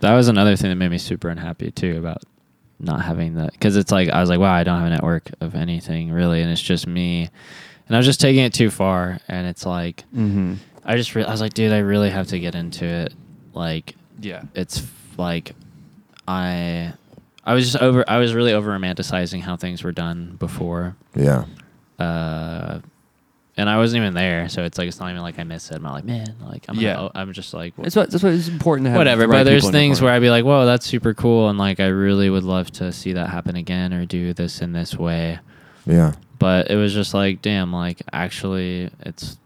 that was another thing that made me super unhappy too about not having that because it's like I was like, wow, I don't have a network of anything really, and it's just me, and I was just taking it too far, and it's like Mm-hmm. I just re- I was like, dude, I really have to get into it, like Yeah. it's like I I was just over I was really over romanticizing how things were done before. Yeah. Uh and I wasn't even there, so it's like it's not even like I miss it. I'm not like, man, like I'm Yeah. gonna, I'm just like That's what. That's what it's important to have. whatever. the right but there's people in your things where. I'd be like, whoa, that's super cool, and like I really would love to see that happen again or do this in this way. Yeah. But it was just like, damn, like actually, it's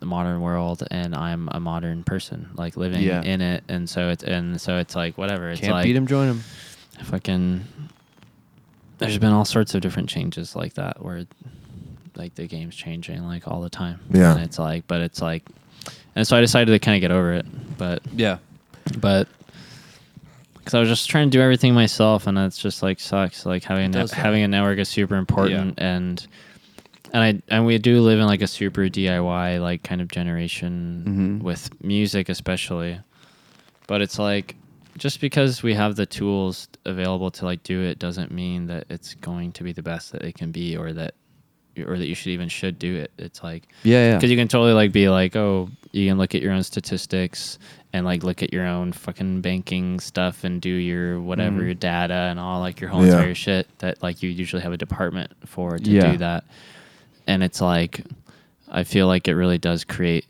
the modern world, and I'm a modern person, like living Yeah. in it, and so it's and so it's like whatever. It's can't like beat him, join him. fucking there's been all sorts of different changes like that where like the game's changing like all the time Yeah. and it's like but it's like and so i decided to kind of get over it but Yeah. but because i was just trying to do everything myself and that's just like sucks like having a It net- does suck. having a network is super important yeah. and and i and we do live in like a super diy like kind of generation Mhm. with music especially but it's like just because we have the tools available to like do it doesn't mean that it's going to be the best that it can be or that or that you should even should do it it's like Yeah. Yeah. because you can totally like be like oh you can look at your own statistics and like look at your own fucking banking stuff and do your whatever Mhm. your data and all like your whole Yeah. entire shit that like you usually have a department for to Yeah. do that and it's like i feel like it really does create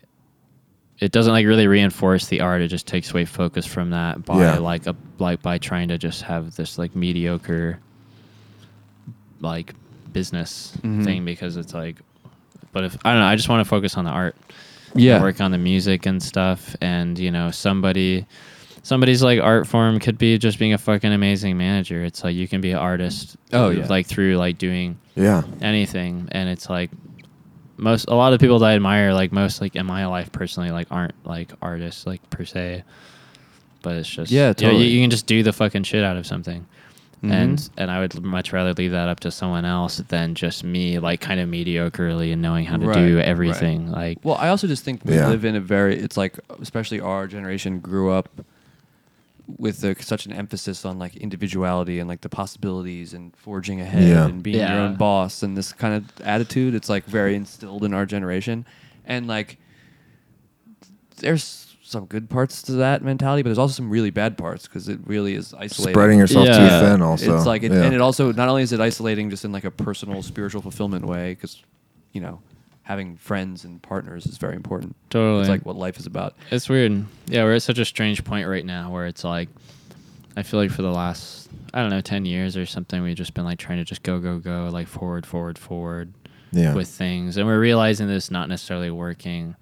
it doesn't like really reinforce the art it just takes away focus from that by Yeah. like a like by trying to just have this like mediocre like business Mhm. thing because it's like but if i don't know i just want to focus on the art yeah. work on the music and stuff and you know somebody somebody's like art form could be just being a fucking amazing manager it's like you can be an artist Oh, yeah. like through like doing Yeah. anything and it's like most a lot of people that I admire like most like in my life personally like aren't like artists like per se but it's just Yeah, you know, you, you can just do the fucking shit out of something Mhm. and and I would much rather leave that up to someone else than just me like kind of mediocrely and knowing how to Right, do right. everything like Well, I also just think we Yeah. live in a very. It's like, especially our generation grew up with a, such an emphasis on like individuality and like the possibilities and forging ahead Yeah. and being your own boss and this kind of attitude. It's like very instilled in our generation, and like there's some good parts to that mentality, but there's also some really bad parts because it really is isolating. Spreading yourself Yeah. too thin. Also. It's like, it, yeah. and it also not only is it isolating just in like a personal spiritual fulfillment way, because you know having friends and partners is very important. totally It's like what life is about. It's weird. Yeah, we're at such a strange point right now where it's like, I feel like for the last, I don't know, 10 years or something, we've just been like trying to just go, go, go, like forward, forward, forward yeah. with things. And we're realizing that it's not necessarily working.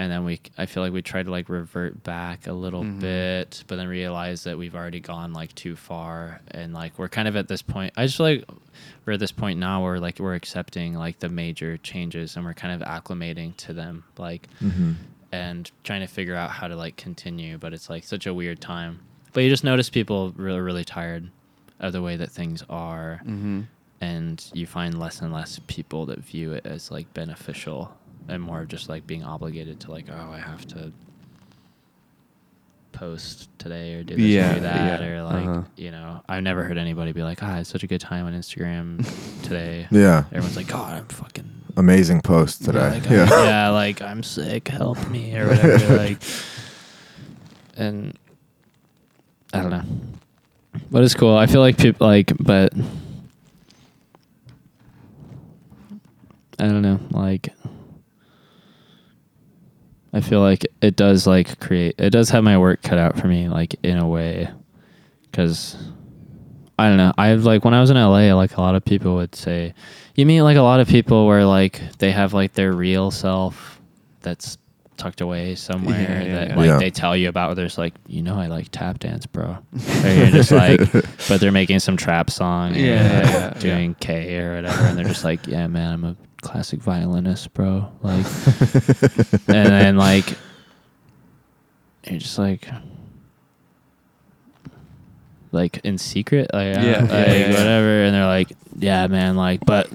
And then we, I feel like we try to like revert back a little Mhm. bit, but then realize that we've already gone like too far. And like we're kind of at this point, I just feel like we're at this point now where like we're accepting like the major changes and we're kind of acclimating to them. Like, hmm and trying to figure out how to like continue but it's like such a weird time but you just notice people really really tired of the way that things are Mm-hmm. and you find less and less people that view it as like beneficial and more of just like being obligated to like oh i have to post today or do this Yeah, or do that yeah, or like uh-huh. you know i've never heard anybody be like ah it's such a good time on instagram today Yeah. everyone's like god i'm fucking Amazing post today. like, Yeah. I'm- yeah, like I'm sick, help me or whatever. like, and I don't know, but it's cool. I feel like people like, but I don't know, like. I feel like it does like create it does have my work cut out for me like in a way cuz I don't know. I've like when I was in LA like a lot of people would say you meet like a lot of people where like they have like their real self that's tucked away somewhere Yeah, yeah, that yeah. like Yeah. they tell you about there's like you know I like tap dance bro or you're just like but they're making some trap song and Yeah, yeah, like, yeah, doing K or whatever and they're just like yeah man I'm a classic violinist bro like and then like you're just like like in secret like, Yeah, yeah, yeah, like yeah, yeah. whatever and they're like yeah man like but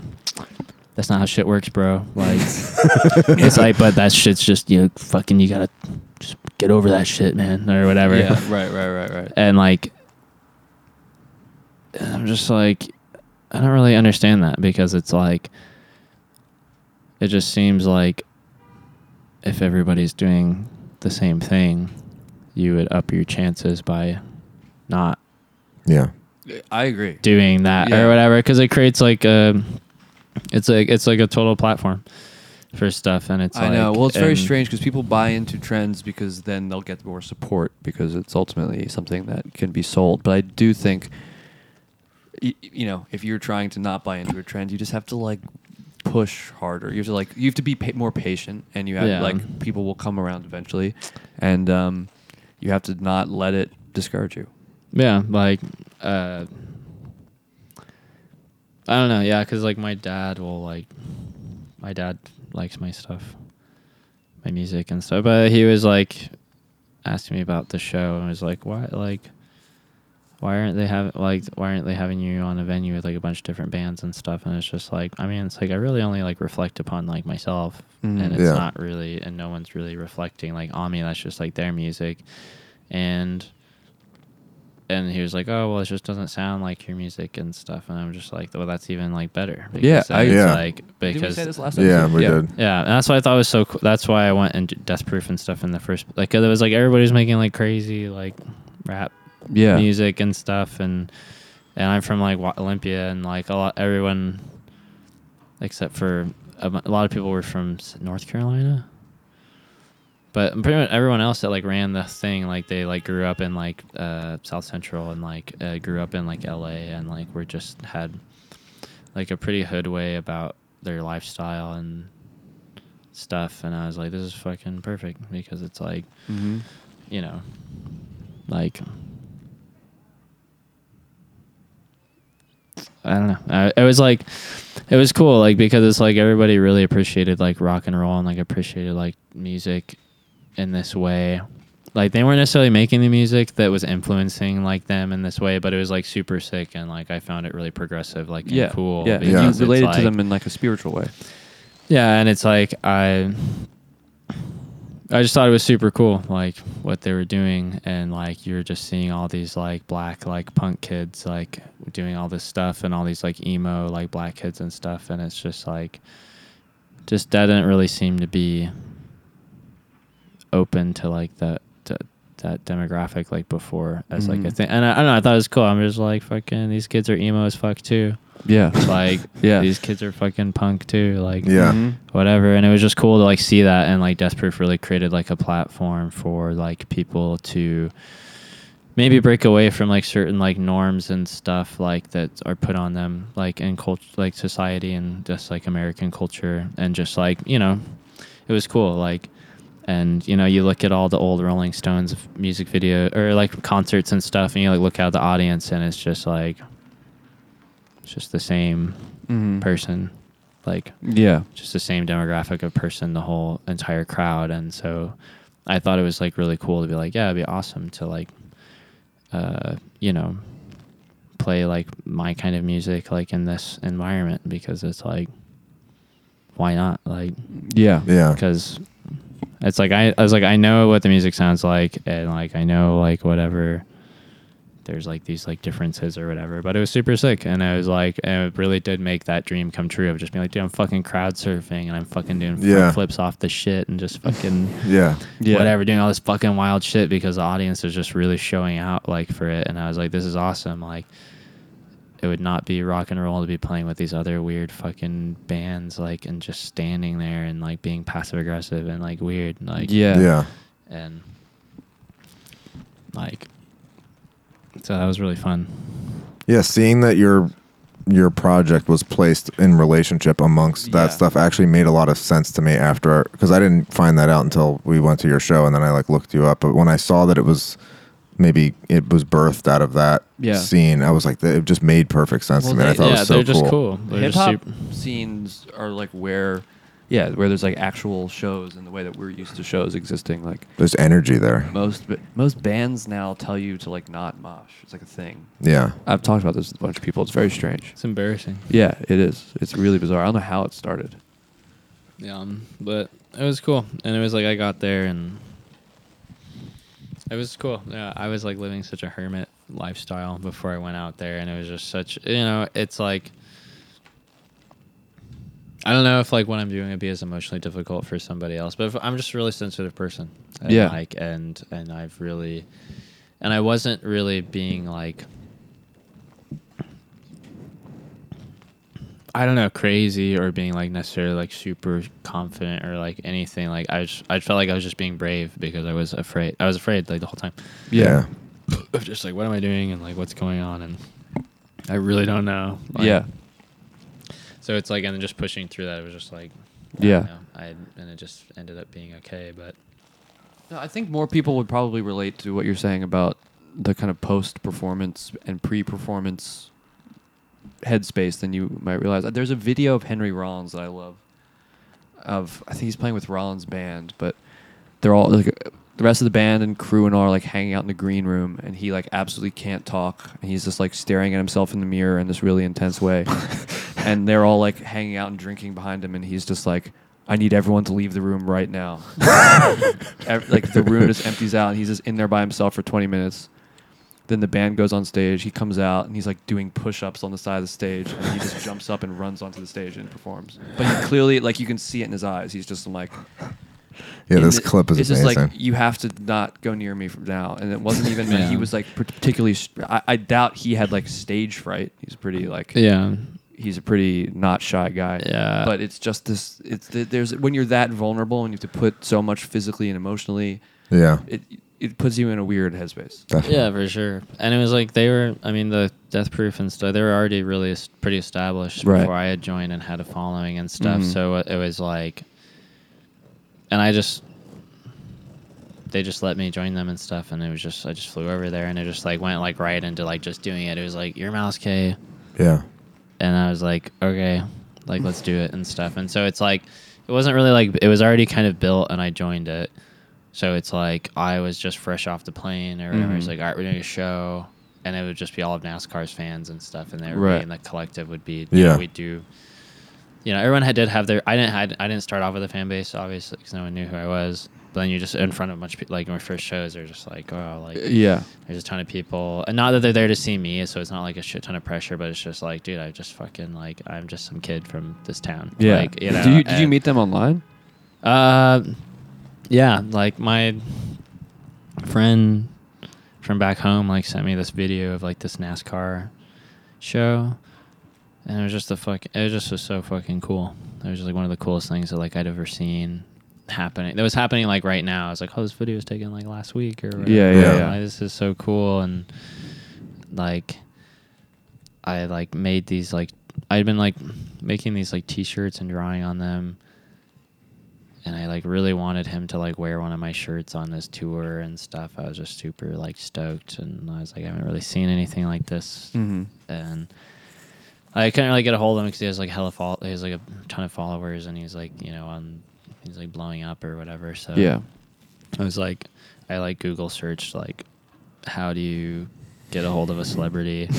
that's not how shit works bro like it's like but that shit's just you know fucking you gotta just get over that shit, man, or whatever. Yeah, right, right, right, right. and like I'm just like I don't really understand that because it's like it just seems like if everybody's doing the same thing, you would up your chances by not Yeah. I agree. doing that Yeah. or whatever because it creates like a it's like it's like a total platform for stuff and it's I like, know. Well, it's very strange because people buy into trends because then they'll get more support because it's ultimately something that can be sold. But I do think, y- you know, if you're trying to not buy into a trend, you just have to like push harder. You have to like you have to be pa- more patient, and you have Yeah. like people will come around eventually, and um, you have to not let it discourage you. Yeah, like uh I don't know, yeah, cuz like my dad will like my dad likes my stuff. My music and stuff, but he was like asking me about the show and was like, "Why like why aren't they having like why aren't they having you on a venue with like a bunch of different bands and stuff?" And it's just like, I mean, it's like I really only like reflect upon like myself Mhm. and it's Yeah. not really and no one's really reflecting like on me. That's just like their music. And and he was like, "Oh, well, it just doesn't sound like your music and stuff." And I'm just like, "Well, that's even like better." Yeah, I- it's Yeah. like Didn't we say this last time Yeah, episode? we did. yeah, and that's why I thought was so. cool. That's why I went and Death Proof and stuff in the first. like it was like everybody's making like crazy like rap Yeah. music and stuff, and and I'm from like Olympia, and like a lot everyone, except for a, a lot of people were from North Carolina. But pretty much everyone else that like ran the thing, like they like grew up in like uh, South Central and like uh, grew up in like L.A. and like were just had like a pretty hood way about their lifestyle and stuff. And I was like, this is fucking perfect because it's like hmm you know, like I don't know. I, it was like it was cool, like because it's like everybody really appreciated like rock and roll and like appreciated like music in this way. Like they weren't necessarily making the music that was influencing like them in this way, but it was like super sick and like I found it really progressive, like and Yeah. cool. Yeah. Yeah. You because it's, related to them in like a spiritual way. yeah, and it's like I I just thought it was super cool, like what they were doing, and like you're just seeing all these like black like punk kids like doing all this stuff, and all these like emo like black kids and stuff, and it's just like just that didn't really seem to be open to like to, that demographic like before as like a Mhm. thing, and I, I don't know, I thought it was cool. I'm just like fucking these kids are emo as fuck too, Yeah. like Yeah. these kids are fucking punk too, like Yeah. Mhm. whatever and it was just cool to like see that and like death proof really created like a platform for like people to maybe break away from like certain like norms and stuff like that are put on them like in culture like society and just like american culture and just like you know it was cool like and you know you look at all the old rolling stones music video or like concerts and stuff and you like look at the audience and it's just like it's just the same Mhm. person like Yeah. just the same demographic of person the whole entire crowd and so i thought it was like really cool to be like yeah it'd be awesome to like uh you know play like my kind of music like in this environment because it's like why not like Yeah. Yeah. because it's like I, I was like I know what the music sounds like and like I know like whatever there's like these like differences or whatever but it was super sick and I was like and it really did make that dream come true of just being like dude I'm fucking crowd surfing and I'm fucking doing Yeah. flips off the shit and just fucking Yeah. Yeah. whatever doing all this fucking wild shit because the audience is just really showing out like for it and I was like this is awesome like it would not be rock and roll to be playing with these other weird fucking bands like and just standing there and like being passive aggressive and like weird and, like Yeah. Yeah. and like so that was really fun Yeah. Seeing that your your project was placed in relationship amongst that Yeah. stuff actually made a lot of sense to me after because I didn't find that out until we went to your show and then I like looked you up. But when I saw that it was maybe it was birthed out of that Yeah. scene, I was like, it just made perfect sense Well, to me. I they- thought it was so they're just cool. cool, They're Hip just hop super- scenes are like where, yeah, where there's like actual shows in the way that we're used to shows existing. Like There's energy there. most, ba- most bands now tell you to like not mosh. It's like a thing. Yeah. I've talked about this with a bunch of people. It's very strange. it's embarrassing Yeah, it is. It's really bizarre. I don't know how it started. Yeah, um, but it was cool, and it was like I got there and It was cool. Yeah, I was like living such a hermit lifestyle before I went out there, and it was just such. You know, it's like. I don't know if like what I'm doing would be as emotionally difficult for somebody else, but if, I'm just a really sensitive person. And, Yeah. Like and and I've really, and I wasn't really being like. I don't know, crazy or being like necessarily like super confident or like anything. Like I, just, I felt like I was just being brave because I was afraid. I was afraid like the whole time Yeah. of just like what am I doing and like what's going on and I really don't know. Like, yeah. So it's like and then just pushing through that it was just like I Yeah. know, I and it just ended up being okay. But No, I think more people would probably relate to what you're saying about the kind of post performance and pre performance headspace than you might realize. There's a video of Henry Rollins that I love. Of I think he's playing with Rollins' band, but they're all like the rest of the band and crew and all are like hanging out in the green room, and he like absolutely can't talk, and he's just like staring at himself in the mirror in this really intense way, and they're all like hanging out and drinking behind him, and he's just like. I need everyone to leave the room right now. Like the room just empties out and he's just in there by himself for 20 minutes then the band goes on stage he comes out and he's like doing push-ups on the side of the stage and he just jumps up and runs onto the stage and performs. But he clearly like you can see it in his eyes. He's just like Yeah, this the- clip is it's amazing. just like you have to not go near me from now. And it wasn't even that he was like particularly I, I doubt he had like stage fright. He's pretty like yeah, he's a pretty not shy guy. Yeah. but it's just this it's there's when you're that vulnerable and you have to put so much physically and emotionally yeah. it it puts you in a weird headspace. Definitely. yeah, for sure. And it was like they were. I mean, the Death Proof and stuff. They were already really pretty established Right. before I had joined and had a following and stuff. Mhm. So it was like, and I just. They just let me join them and stuff, and it was just I just flew over there, and it just like went like right into like just doing it. It was like your Malice K, Yeah. and I was like, okay, like let's do it and stuff. And so it's like, it wasn't really like it was already kind of built, and I joined it. So it's like I was just fresh off the plane or whatever. It's Mhm. like, all right, we're doing a show, and it would just be all of NASCAR's fans and stuff, and they Right. and the collective would be, Yeah. we do. You know, everyone had did have their. I didn't had I didn't start off with a fan base obviously because no one knew who I was. But then you're just in front of a bunch of people, like in my first shows, they're just like, oh, like Yeah. there's a ton of people, and not that they're there to see me, so it's not like a shit ton of pressure, but it's just like, dude, I just fucking like, I'm just some kid from this town. Yeah. Like, you know, did you did you meet them online? Uh, yeah, like my friend from back home like sent me this video of like this NASCAR show, and it was just the fuck. It was just was so fucking cool. It was just like one of the coolest things that like I'd ever seen happening. That was happening like right now. I was like, oh, this video was taken like last week or whatever. Yeah, yeah, yeah. like, this is so cool and like I like made these like I'd been like making these like t-shirts and drawing on them and I like really wanted him to like wear one of my shirts on this tour and stuff. I was just super like stoked and I was like I haven't really seen anything like this Mm-hmm. and I couldn't really get a hold of him because he has like hella fol- he has like a ton of followers and he's like you know on he's like blowing up or whatever. So Yeah. I was like I like Google searched like how do you get a hold of a celebrity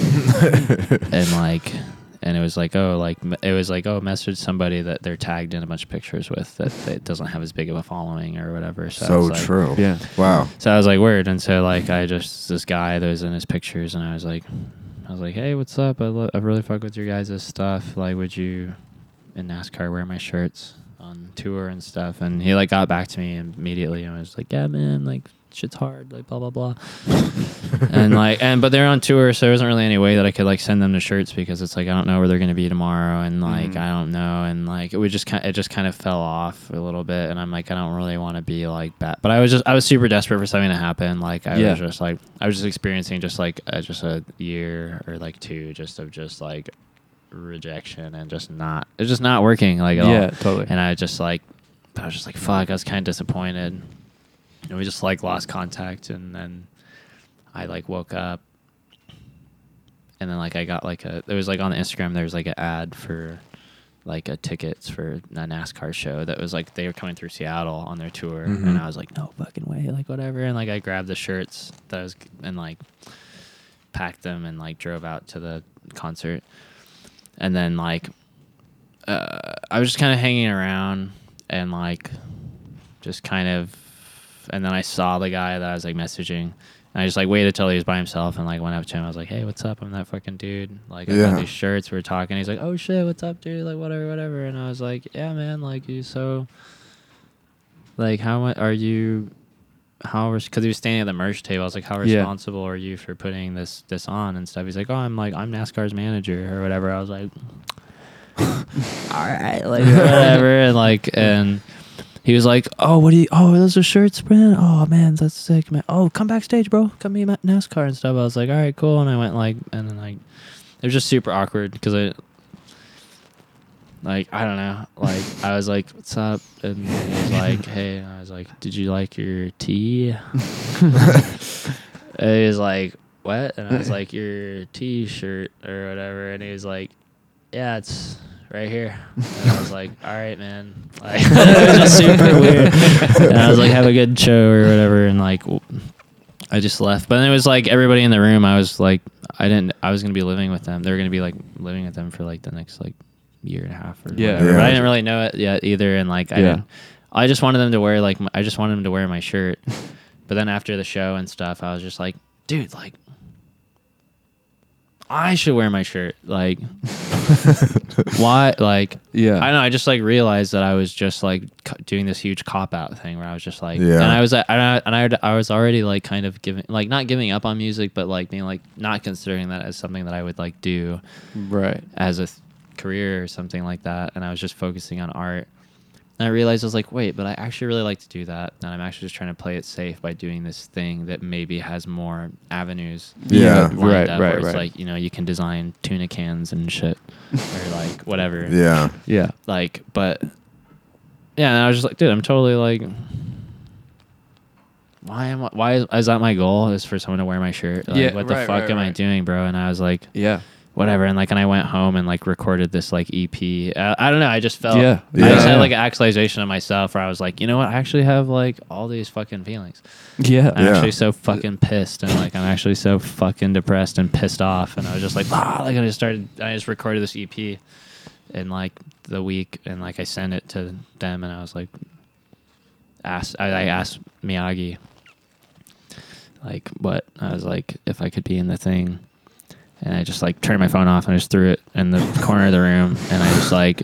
and like and it was like oh like it was like oh message somebody that they're tagged in a bunch of pictures with that, that doesn't have as big of a following or whatever. So, So like- true. Yeah. Wow. so I was like, weird. And so like I just this guy that was in his pictures, and I was like, I was like, hey, what's up? I, lo- I really fuck with your guys' stuff. Like, would you in NASCAR wear my shirts on tour and stuff? And he like got back to me immediately, and I was like, yeah, man, like shit's hard, like blah blah blah. and like and but they're on tour, so there wasn't really any way that I could like send them the shirts because it's like I don't know where they're gonna be tomorrow, and like Mhm. I don't know, and like it would just kind it just kind of fell off a little bit, and I'm like I don't really want to be like bad, but I was just I was super desperate for something to happen. Like I Yeah. was just like I was just experiencing just like uh, just a year or like two just of just like rejection and just not it's just not working like at all. Yeah, totally. And I just like, I was just like, fuck. I was kind of disappointed. And we just like lost contact. And then I like woke up. And then like I got like a, there was like on Instagram, there was like an ad for like a tickets for a NASCAR show that was like they were coming through Seattle on their tour. Mhm. And I was like, no fucking way. Like whatever. And like I grabbed the shirts that I was, and like packed them and like drove out to the concert. And then like uh, I was just kind of hanging around and like just kind of stuff. And then I saw the guy that I was like messaging. And I just like waited till he was by himself and like went up to him. I was like, "Hey, what's up? I'm that fucking dude. Like, I Yeah. got these shirts. We are talking. He's like, "Oh shit, what's up, dude? Like, whatever, whatever." And I was like, "Yeah, man. Like, you so like how mu- are you how because he was standing at the merch table i was like how Yeah. responsible are you for putting this this on and stuff he's like oh i'm like i'm nascar's manager or whatever i was like all right like whatever and like and he was like oh what do you oh those are shirts man oh man that's sick man oh come backstage bro come meet nascar and stuff i was like all right cool and i went like and then like it was just super awkward because i like I don't know. Like I was like, "What's up?" And he was like, "Hey." And I was like, "Did you like your tea?" and he was like, "What?" And I was like, "Your T-shirt or whatever." And he was like, "Yeah, it's right here." And I was like, "All right, man." Like it was just super weird. And I was like, "Have a good show or whatever." And like. I just left, but then it was like everybody in the room. I was like, I didn't. I was gonna be living with them. They were gonna be like living with them for like the next like year and a half or Yeah. whatever. Yeah. But I didn't really know it yet either, and like I Yeah. didn't. I just wanted them to wear like my, I just wanted them to wear my shirt. but then after the show and stuff, I was just like, dude, like I should wear my shirt. Like why? Like Yeah. I don't know. I just like realized that I was just like doing this huge cop out thing where I was just like, Yeah. and I was, and I, and I, I was already like kind of giving, like not giving up on music, but like being like not considering that as something that I would like do right. as a th- career or something like that. And I was just focusing on art. And I realized I was like, wait, but I actually really like to do that. And I'm actually just trying to play it safe by doing this thing that maybe has more avenues. Yeah. lined Right, up, right, where it's right. like, you know, you can design tuna cans and shit or like whatever Yeah. Yeah. like but yeah and i was just like dude i'm totally like why am I, why is, is that my goal is for someone to wear my shirt like Yeah, what the right, fuck right, am i doing bro and i was like Yeah. Whatever and like and i went home and like recorded this like ep uh, i don't know i just felt Yeah. i just Yeah. had like an actualization of myself where i was like you know what i actually have like all these fucking feelings Yeah. i'm Yeah. actually so fucking pissed and like i'm actually so fucking depressed and pissed off and i was just like ah like i just started i just recorded this ep in like the week and like i sent it to them and i was like asked i, I asked miyagi like what i was like if i could be in the thing and i just like turned my phone off and i just threw it in the corner of the room and i just like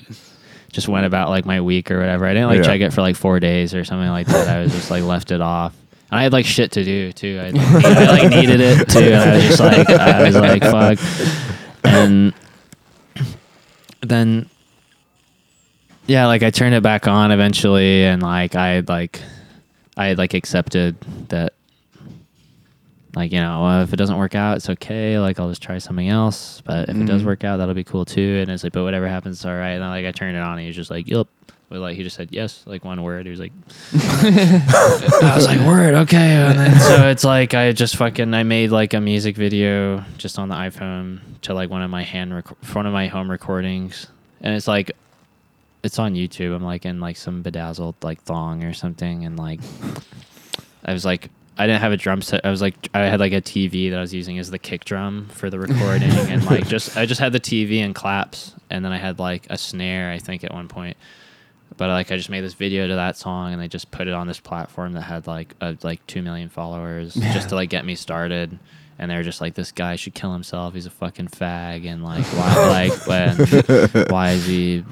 just went about like my week or whatever i didn't like Yeah. check it for like four days or something like that i was just like left it off and I had like shit to do too. I, I like needed it too. And I was just like, I was like, fuck. And then, yeah, like I turned it back on eventually, and like I had like, I had like accepted that, like you know, well, if it doesn't work out, it's okay. Like I'll just try something else. But if it does Mhm. work out, that'll be cool too. And it's like, but whatever happens, it's all right. And then like I turned it on, and he was just like, yup. But like he just said yes, like one word. He was like, I was like, word, okay. And then so it's like I just fucking I made like a music video just on the iPhone to like one of my hand rec- one of my home recordings, and it's like it's on YouTube. I'm like in like some bedazzled like thong or something, and like I was like. I didn't have a drum set. I was like, I had like a TV that I was using as the kick drum for the recording, and like just I just had the TV and claps, and then I had like a snare. I think at one point, but like I just made this video to that song and they just put it on this platform that had like a, like two million followers just to like get me started. And they were just like, this guy should kill himself. He's a fucking fag. And like, why, like, when, why is he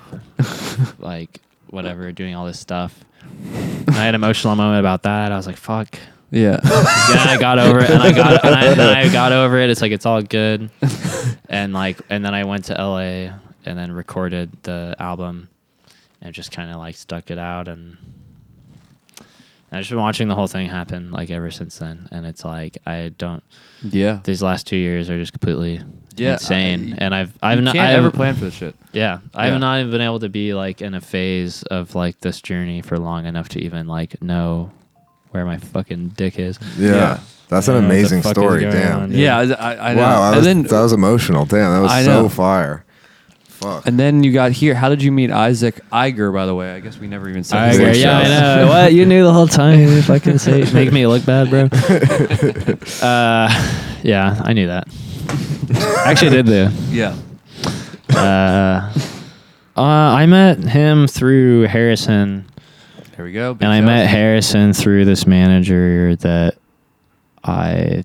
like, whatever, doing all this stuff? And I had an emotional moment about that. I was like, fuck. Yeah. Then I got over it, and I got, and I, then I got over it. It's like it's all good, and like, and then I went to LA and then recorded the album, and just kind of like stuck it out, and I've just been watching the whole thing happen like ever since then, and it's like I don't. yeah. These last two years are just completely Yeah, insane, I- and I've I've not can't I ever have- plan for this shit. yeah, I Yeah. have not even been able to be like in a phase of like this journey for long enough to even like know where my fucking dick is. Yeah. Yeah. That's I an don't know what the amazing fuck is story. going Damn. on. Yeah, I, I, I know. Wow, that and was, then that was emotional. Damn, that was I so know. fire. Fuck. and then you got here. How did you meet Isaac Iger? By the way, I guess we never even said. I his agree. agree. Yeah, I know. what you knew the whole time? You fucking say make me look bad, bro. Uh, yeah, I knew that. Actually, I did do. Yeah. Uh, uh, I met him through Harrison. There we go. Big and I met Harrison through this manager that I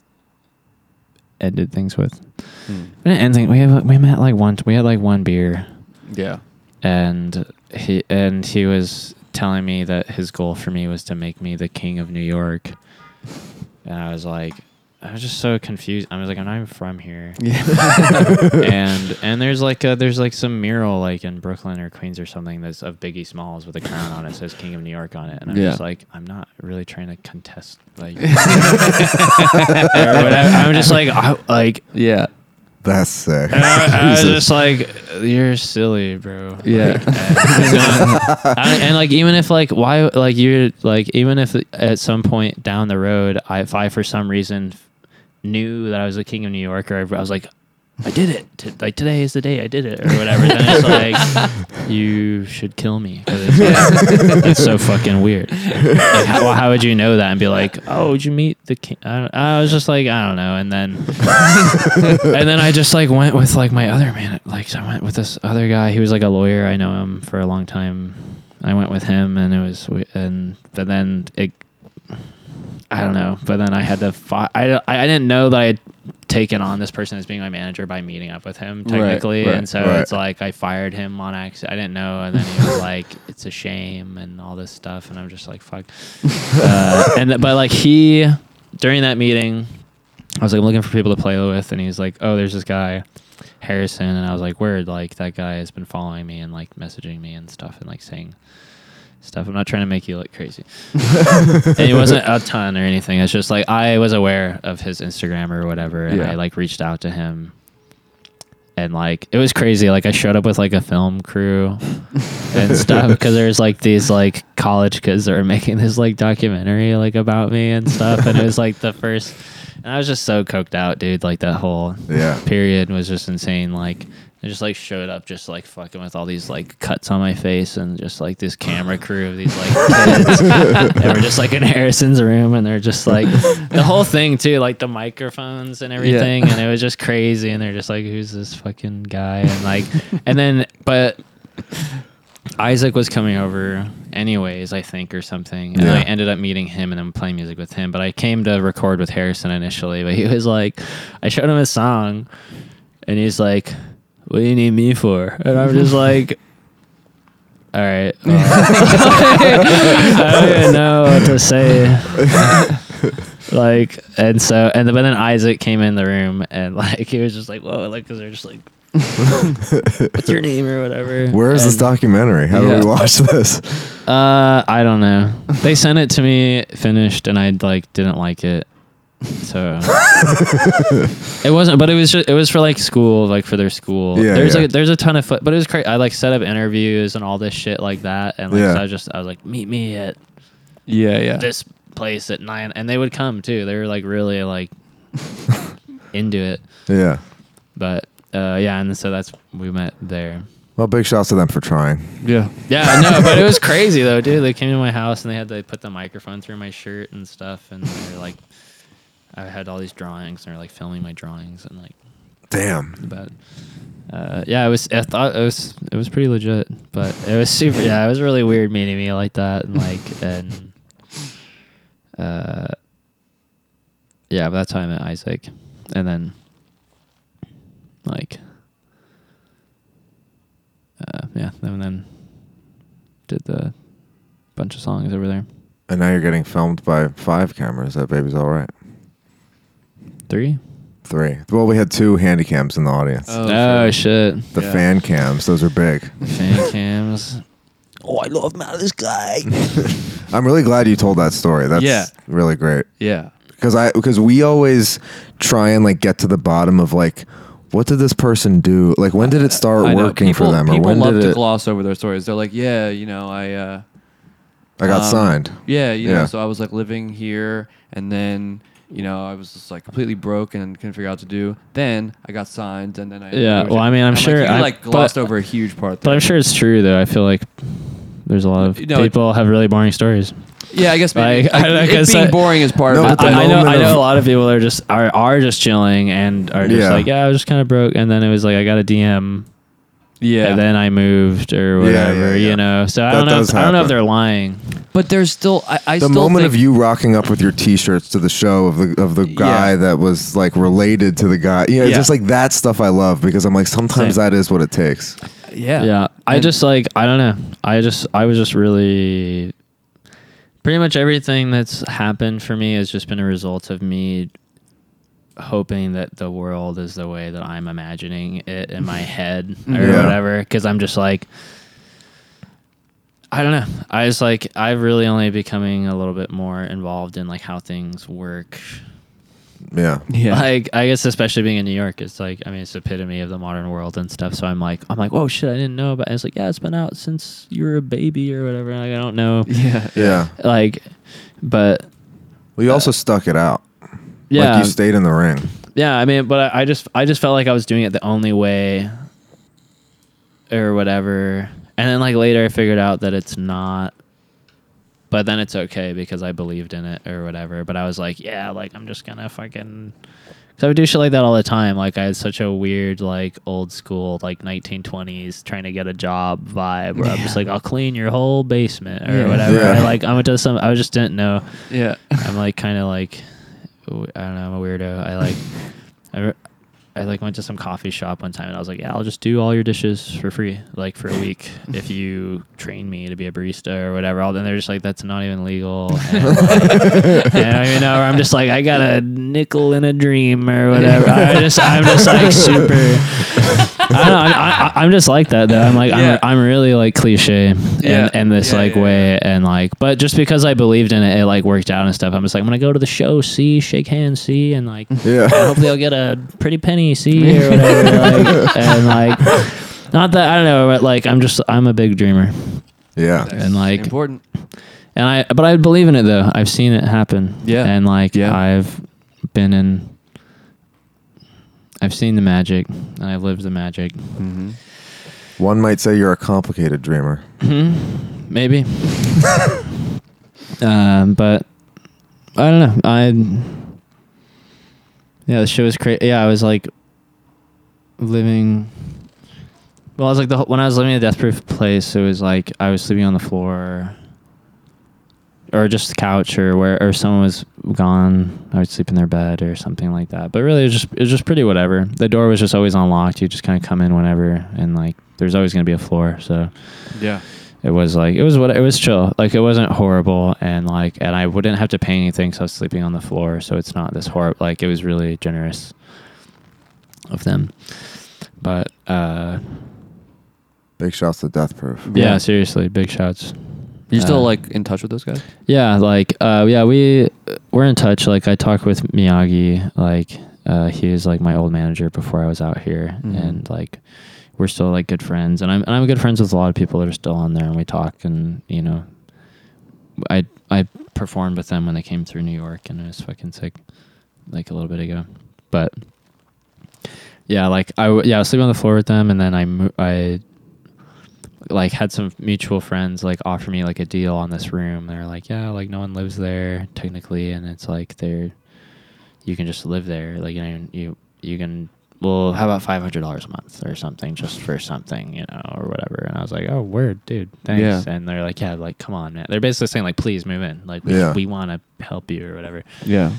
ended things with. Hmm. We didn't end things. We have, we met like one. We had like one beer, Yeah. and he and he was telling me that his goal for me was to make me the king of New York, and I was like, I was just so confused. I was like, I'm not even from here. Yeah. and and there's like a, there's like some mural like in Brooklyn or Queens or something that's of Biggie Smalls with a crown on it says King of New York on it and I'm Yeah. just like I'm not really trying to contest like or whatever. I'm just like I, like yeah. That's sick. and I, I was just like you're silly bro Yeah. Like, uh, and, I- and, like even if like why like you're like even if at some point down the road I if I for some reason knew that I was the king of New York or I was like I did it T- like today is the day I did it or whatever then it's like you should kill me. it's, like, it's so fucking weird like, how, how would you know that and be like oh did you meet the king I, I was just like I don't know and then and then I just like went with like my other man. Like I went with this other guy. He was like a lawyer. I know him for a long time. I went with him, and it was and but then it. I don't know, but then I had to. Fi- I I didn't know that I had taken on this person as being my manager by meeting up with him technically, right, and so right. it's like I fired him on accident. I didn't know, and then he was like, "It's a shame" and all this stuff, and I'm just like, "Fuck." uh, and th- but like he during that meeting, I was like looking for people to play with, and he's like, "Oh, there's this guy, Harrison," and I was like, "Word!" Like that guy has been following me and like messaging me and stuff, and like saying stuff. I'm not trying to make you look crazy, and it wasn't a ton or anything. It's just like I was aware of his Instagram or whatever, and Yeah. I like reached out to him. And like it was crazy. Like I showed up with like a film crew and stuff because there's like these like college kids that were making this like documentary like about me and stuff, and it was like the first. And I was just so coked out, dude. Like that whole Yeah. period was just insane. Like I just like showed up, just like fucking with all these like cuts on my face, and just like this camera crew of these like kids. they were just like in Harrison's room, and they're just like the whole thing too, like the microphones and everything, and it was just crazy. And they're just like, "Who's this fucking guy?" And like, and then but. Isaac was coming over anyways, I think, or something. And Yeah. I ended up meeting him and then playing music with him. But I came to record with Harrison initially, but he was like, I showed him a song and he's like, What do you need me for? And I'm just like, All right. well." I don't even know what to say. like, and so, and but then Isaac came in the room and like, he was just like, Whoa, like, because they're just like, What's your name or whatever? Where is this documentary? How do we watch this? uh, I don't know. They sent it to me finished, and I like didn't like it. So it wasn't, but it was just, it was for like school, like for their school. Yeah, there's yeah. like there's a ton of foot, but it was crazy. I like set up interviews and all this shit like that, and like Yeah. so I just I was like, meet me at Yeah. Yeah. this place at nine, and they would come too. They were like really like into it, Yeah. but uh, yeah, and so that's we met there. Well, big shouts to them for trying. yeah. Yeah, no, but it was crazy though, dude. They came to my house and they had to put the microphone through my shirt and stuff, and they were like, I had all these drawings, and they were like filming my drawings and like, Damn. but uh, yeah, it was. I thought it was it was pretty legit, but it was super. Yeah, it was really weird meeting me like that, and like and uh, yeah, but that's how I met Isaac, and then like uh, yeah, and then did the bunch of songs over there. And now you're getting filmed by five cameras. That baby's all right. Three. Three. Well, we had two handy cams in the audience. Oh, Oh, shit! the yeah. fan cams, those are big. Fan cams. Oh, I love Malice guy. I'm really glad you told that story. That's Yeah. really great. Yeah. Because I because we always try and like get to the bottom of like what did this person do? Like when did it start I working people, for them, or People when love did to it? gloss over their stories. They're like, yeah, you know, I. Uh, I got um, signed. Yeah, you Yeah. know, so I was like living here, and then you know I was just like completely broke and couldn't figure out what to do. Then I got signed, and then I Yeah, well, I mean, I'm like, sure you I- like glossed but- over a huge part. But I'm sure it's true though. I feel like there's a lot of You know, it- people have really boring stories. Yeah, I guess maybe, Like, like, I- like it I being said- boring is part No, of it. I, I know. I know a lot of people are just are, are just chilling and are just Yeah. like, yeah, I was just kind of broke, and then it was like I got a DM Yeah. and then I moved or whatever, yeah, yeah. you know. So I That don't know. does If, I don't know if happen. they're lying. But there's still I, I the still moment think, of you rocking up with your T-shirts to the show of the of the guy Yeah. that was like related to the guy, you know, Yeah. just like that stuff I love because I'm like sometimes Same. that is what it takes. Yeah. Yeah. I And- just like I don't know. I just I was just really pretty much everything that's happened for me has just been a result of me hoping that the world is the way that I'm imagining it in my head or Yeah. whatever cuz I'm just like I don't know. I was like I've really only becoming a little bit more involved in like how things work Yeah. Yeah. like I guess especially being in New York, it's like I mean it's epitome of the modern world and stuff. So I'm like I'm like, whoa shit, I didn't know about. It. It's like yeah, it's been out since you were a baby or whatever. Like I don't know, yeah. Yeah. like, but Well, you also stuck it out. Yeah, Like you stayed in the ring. yeah. I mean, but I, I just I just felt like I was doing it the only way, or whatever. And then like later I figured out that it's not. But then it's okay because I believed in it or whatever. But I was like, yeah, like I'm just gonna fucking. Cause I would do shit like that all the time. Like I had such a weird, like old school, like 1920s trying to get a job vibe, where I'm just like, I'll clean your whole basement or Yeah. whatever. Yeah. I, like I went to some. I just didn't know. Yeah. I'm like kind of like w- I don't know. I'm a weirdo. I like I, I like went to some coffee shop one time and I was like, yeah, I'll just do all your dishes for free, like for a week, if you train me to be a barista or whatever. All then they're just like, that's not even legal. And, like, and, you know, or I'm just like, I got a nickel in a dream or whatever. I just I'm just like super. I don't know. I, I, I'm just like that though. I'm like Yeah. I'm, I'm really like cliche in, Yeah. in this Yeah, like yeah, way and like but just because I believed in it it like worked out and stuff I'm just like when I'm gonna go to the show see shake hands see and like Yeah. hopefully I'll get a pretty penny see or whatever like, and like not that I don't know but like I'm just I'm a big dreamer Yeah. and like important. and I but I believe in it though I've seen it happen Yeah. and like Yeah. I've been in I've seen the magic and I've lived the magic Mm-hmm. One might say you're a complicated dreamer. Hmm, maybe. um, but I don't know. I yeah, the show was crazy. Yeah, I was like living. Well, I was like the when I was living in a death proof place. It was like I was sleeping on the floor, or just the couch, or where, or someone was gone. I would sleep in their bed or something like that. But really, it was just it was just pretty whatever. The door was just always unlocked. You just kind of come in whenever, and like there's always gonna be a floor. So Yeah. it was like it was what it was chill like it wasn't horrible and like and i wouldn't have to pay anything so i was sleeping on the floor so it's not this horrible like it was really generous of them but uh Big shouts to Death Proof. yeah, Yeah. seriously big shouts You're still Uh, like in touch with those guys? yeah like uh yeah we we're in touch like i talk with miyagi like uh he was like my old manager before i was out here Mhm. and like we're still like good friends and i'm and i'm good friends with a lot of people that are still on there and we talk and you know i i performed with them when they came through new york and it was fucking sick like a little bit ago but yeah like i w- yeah i was sleeping on the floor with them and then i i like had some mutual friends like offer me like a deal on this room. They're like, yeah, like no one lives there technically, and it's like they're you can just live there. Like you know, you you can. Well, how about five hundred dollars a month or something just for something, you know, or whatever. And I was like, oh, word, dude, thanks. Yeah. And they're like, yeah, like come on, man. They're basically saying like, please move in. Like we Yeah. we want to help you or whatever. Yeah.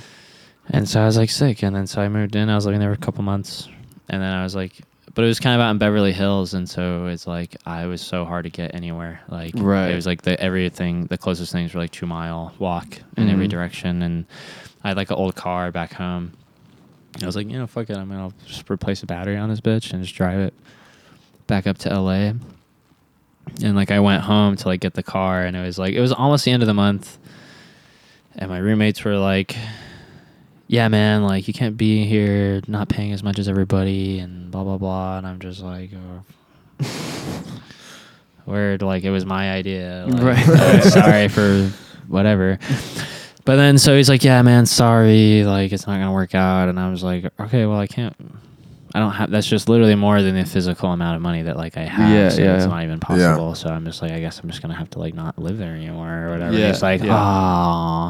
And so I was like sick, and then so I moved in. I was living there for a couple months, and then I was like, but it was kind of out in Beverly Hills, and so it's like I was so hard to get anywhere. Like Right. it was like the everything, the closest things were like two mile walk in every Mhm. direction, and I had like an old car back home. I was like, you know, fuck it, I'm gonna just replace a battery on this bitch and just drive it back up to LA. And like I went home to like get the car, and it was like it was almost the end of the month, and my roommates were like, "Yeah, man, like you can't be here not paying as much as everybody," and blah blah blah. And I'm just like, oh. "Word, like it was my idea, like, Right. uh, sorry for whatever." But then so he's like, "Yeah, man, sorry, like it's not gonna work out." And I was like, "Okay, well, I can't." I don't have. That's just literally more than the physical amount of money that like I have. Yeah, so yeah. It's not even possible. So I'm just like, I guess I'm just gonna have to like not live there anymore or whatever. Yeah, He's like, yeah.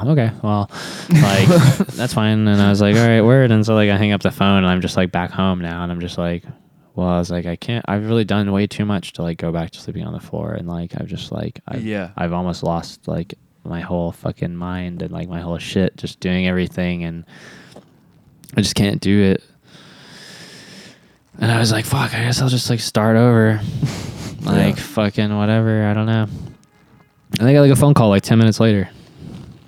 oh, okay, well, like that's fine. And I was like, all right, word. And so like I hang up the phone and I'm just like back home now, and I'm just like, well, I was like, I can't. I've really done way too much to like go back to sleeping on the floor, and like I've just like, I've, Yeah. I've almost lost like my whole fucking mind and like my whole shit, just doing everything, and I just can't do it. And I was like, fuck, I guess I'll just like start over, like Yeah. fucking whatever. I don't know. And I got like a phone call like ten minutes later.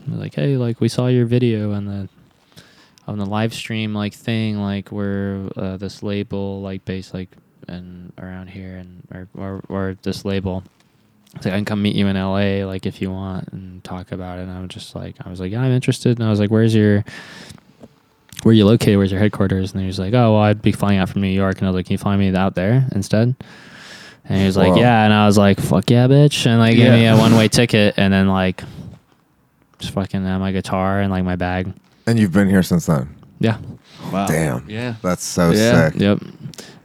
Like, hey, like we saw your video on the on the live stream like thing, like where uh, this label like based like and around here and or, or or this label. It's like I can come meet you in LA like if you want and talk about it. And I was just like I was like, Yeah, I'm interested and I was like, Where's your where you located, where's your headquarters? And he was like, Oh, well I'd be flying out from New York and I was like, Can you fly me out there instead? And he was like, Whoa. Yeah, and I was like, Fuck yeah, bitch and like gave me a one way ticket and then like just fucking had my guitar and like my bag. And you've been here since then. Yeah. Wow. Damn. Yeah. That's so Yeah. sick. Yep.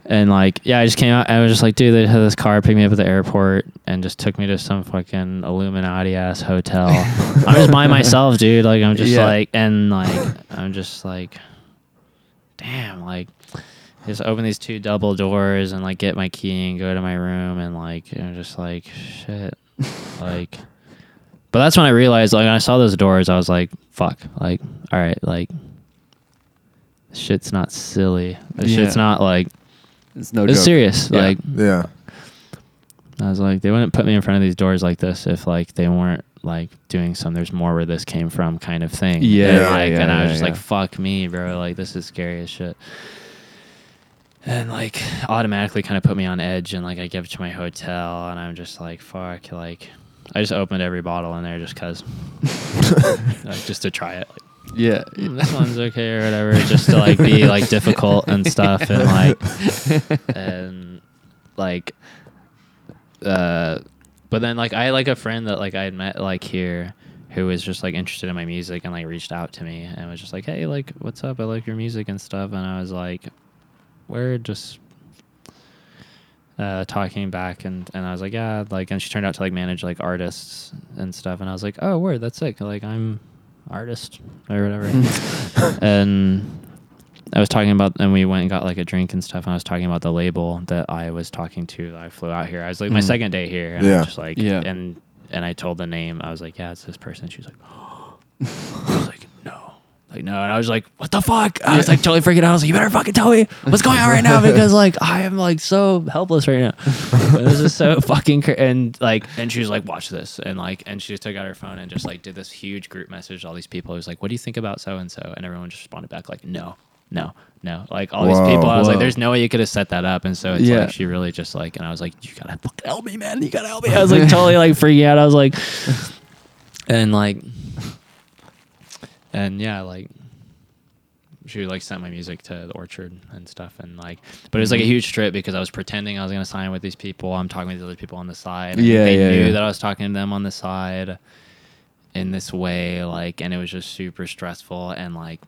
And like, yeah, I just came out. I was just like, dude, they had this car pick me up at the airport and just took me to some fucking Illuminati ass hotel. I'm just by myself, dude. Like, I'm just Yeah. like, and like, I'm just like, damn, like, just open these two double doors and like get my key and go to my room and like, I'm just like, shit, like. But that's when I realized, like, when I saw those doors, I was like, fuck, like, all right, like, shit's not silly. This Yeah. shit's not like It's no it's joke. serious. Yeah. Like Yeah. I was like, they wouldn't put me in front of these doors like this if like they weren't like doing some there's more where this came from kind of thing. Yeah, And, like, yeah, and I was yeah, just yeah. like, fuck me, bro. Like this is scary as shit. And like automatically kind of put me on edge and like I give it to my hotel and I'm just like, fuck, like I just opened every bottle in there just cause like just to try it. Like, Yeah. "Mm, this one's okay or whatever, just to like be like difficult and stuff and like and like uh but then like I had like a friend that like I had met like here who was just like interested in my music and like reached out to me and was just like, Hey, like what's up? I like your music and stuff and I was like, We're just uh talking back and and I was like, Yeah, like and she turned out to like manage like artists and stuff and I was like, Oh word, that's sick. Like I'm artist or whatever. and I was talking about, and we went and got like a drink and stuff. And I was talking about the label that I was talking to. That I flew out here. I was like my Mm. second day here, and I Yeah. was just like, Yeah. and and I told the name. I was like, yeah, it's this person. She was like, I was like, no, like no, and I was like, what the fuck? I was like totally freaking out. I was like, you better fucking tell me what's going on right now because like I am like so helpless right now. this is so fucking cra- and like and she was like, watch this, and like and she just took out her phone and just like did this huge group message to all these people. It was like, what do you think about so and so? And everyone just responded back like, no, no, no. Like all these people, I was like, there's no way you could have set that up. And so it's Yeah. like she really just like, and I was like, you gotta fucking help me, man. You gotta help me. I was like totally like freaking out. I was like, and like, and yeah, like she like sent my music to the orchard and stuff and like but it was like Mm-hmm. a huge trip because i was pretending i was going to sign with these people i'm talking with the other people on the side and Yeah, they yeah, knew yeah. that i was talking to them on the side in this way like and it was just super stressful and like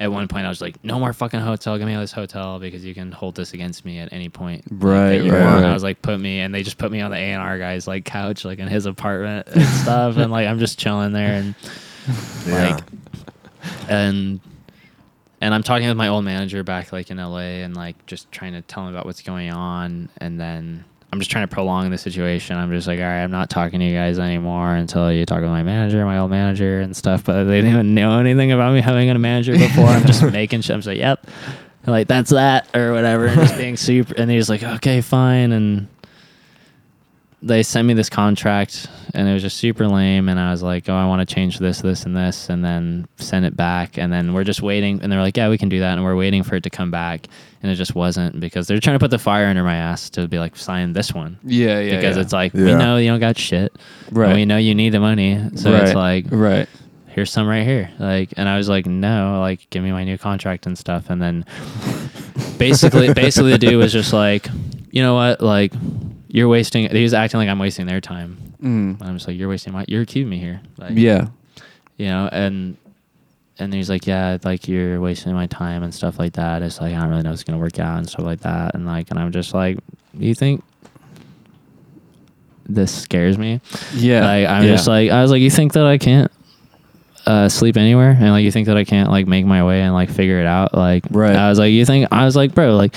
at one point i was like no more fucking hotel give me this hotel because you can hold this against me at any point Right, you right, right. i was like put me and they just put me on the a&r guy's like couch like in his apartment and stuff and like i'm just chilling there and Yeah. like and and I'm talking with my old manager back like in LA and like just trying to tell him about what's going on and then I'm just trying to prolong the situation. I'm just like, all right, I'm not talking to you guys anymore until you talk to my manager, my old manager and stuff. But they didn't even know anything about me having a manager before. I'm just making shit. I'm just like, yep. And like that's that or whatever. And just being super and he's like, okay, fine. And they sent me this contract and it was just super lame and i was like oh i want to change this this and this and then send it back and then we're just waiting and they're like yeah we can do that and we're waiting for it to come back and it just wasn't because they're trying to put the fire under my ass to be like sign this one Yeah, yeah. because yeah. it's like we know you don't got shit Right. and we know you need the money so right. it's like right. here's some right here like and i was like no like give me my new contract and stuff and then basically basically the dude was just like you know what like you're wasting he was acting like i'm wasting their time Mm. i'm just like you're wasting my you're keeping me here like Yeah. you know and and he's like yeah like you're wasting my time and stuff like that it's like i don't really know if it's gonna work out and stuff like that and like and i'm just like you think this scares me Yeah. like I'm yeah. just like I was like, you think that I can't uh, sleep anywhere, and like you think that I can't like make my way and like figure it out, like Right. I was like, you think I was like, bro, like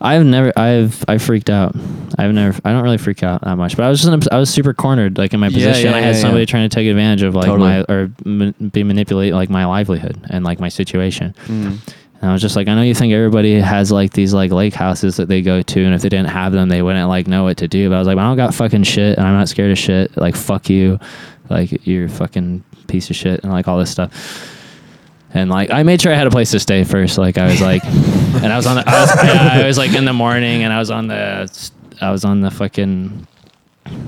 I've never, I've, I freaked out. I've never, I don't really freak out that much, but I was just, in a, I was super cornered, like in my Yeah, position. yeah, I had yeah, somebody yeah. trying to take advantage of like Totally. my, or ma- be manipulate like my livelihood and like my situation. Mm. And I was just like, I know you think everybody has like these like lake houses that they go to, and if they didn't have them, they wouldn't like know what to do. But I was like, I don't got fucking shit, and I'm not scared of shit. Like, fuck you, like you're a fucking piece of shit, and like all this stuff. And like, I made sure I had a place to stay first. Like, I was like, and I was on the, I was, I was like in the morning, and I was on the, I was on the fucking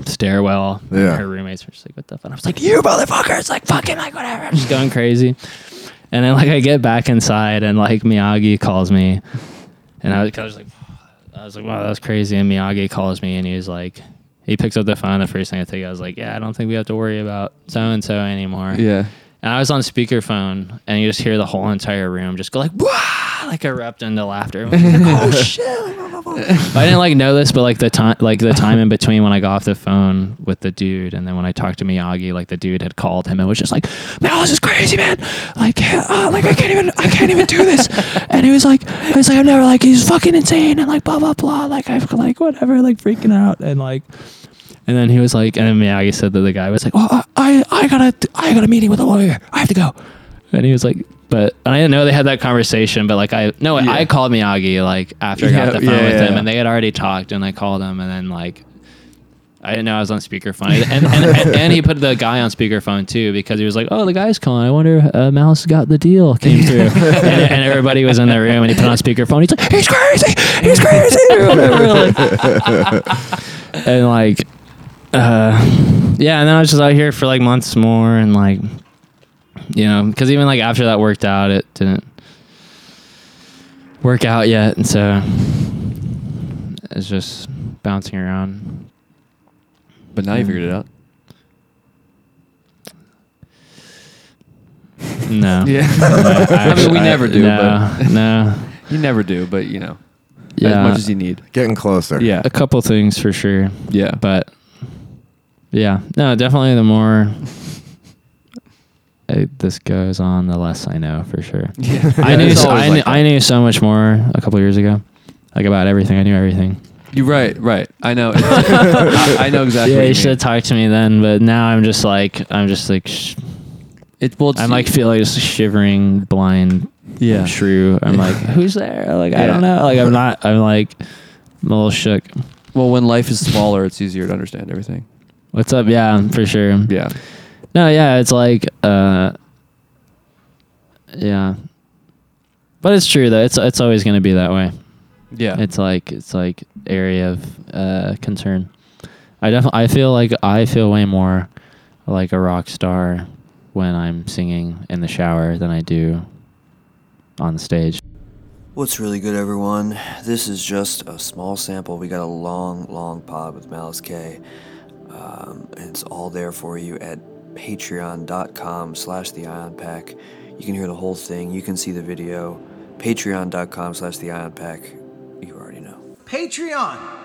stairwell. Yeah. Her roommates were just like, what the fuck? And I was like, you motherfuckers, like fucking like whatever. I'm just going crazy. And then like I get back inside and like Miyagi calls me, and I was, I was like, I was like, wow, that's crazy. And Miyagi calls me and he's like, he picks up the phone. The first thing I think I was like, yeah, I don't think we have to worry about so and so anymore. Yeah. And I was on speakerphone, and you just hear the whole entire room just go like, Wah! like erupt into laughter. Like, oh shit! I didn't like know this, but like the time, like the time in between when I got off the phone with the dude, and then when I talked to Miyagi, like the dude had called him and was just like, "Man, this is crazy, man! Like, uh, like I can't even, I can't even do this." And he was like, "I was like, I'm never like he's fucking insane," and like blah blah blah. Like I've like whatever, like freaking out, and like. And then he was like, and then Miyagi said that the guy was like, "Well, I, I, I got a, I got a meeting with a lawyer. I have to go." And he was like, "But and I didn't know they had that conversation, but like I, no, Yeah. I called Miyagi like after I got Yeah, the phone yeah, with yeah. him, and they had already talked, and I called him, and then like." I didn't know I was on speakerphone, and, and, and, and he put the guy on speakerphone too because he was like, "Oh, the guy's calling. I wonder uh, Mouse got the deal came through." and, and everybody was in the room, and he put on speakerphone. He's like, "He's crazy. He's crazy." or and like, uh, yeah, and then I was just out here for like months more, and like, you know, because even like after that worked out, it didn't work out yet, and so it's just bouncing around. But now you figured it out. No. Yeah. No, I mean, we never do, No, no. You never do, but you know, Yeah. as much as you need. Getting closer. Yeah. a couple things for sure, Yeah. but yeah, no, definitely the more uh, this goes on, the less I know for sure. Yeah. I knew, so, I, like knew that. I knew so much more a couple years ago, like about everything. I knew everything. You're right. Right. I know. I, I know exactly. yeah, you you should have talked to me then, but now I'm just like, I'm just like, sh- It, well, I'm like feel like shivering blind Yeah. shrew. I'm like, who's there? Like, I don't know. Like, I'm not. I'm like, I'm a little shook. Well, when life is smaller, it's easier to understand everything. What's up? Yeah, for sure. Yeah. No, yeah, it's like, uh, yeah, but it's true though. It's it's always gonna be that way. Yeah. It's like it's like area of uh, concern. I definitely I feel like I feel way more like a rock star when I'm singing in the shower than I do on stage. What's really good, everyone? This is just a small sample. We got a long, long pod with Malice K. Um, it's all there for you at patreon.com slash the ion pack. You can hear the whole thing. You can see the video. Patreon.com slash the ion pack. You already know. Patreon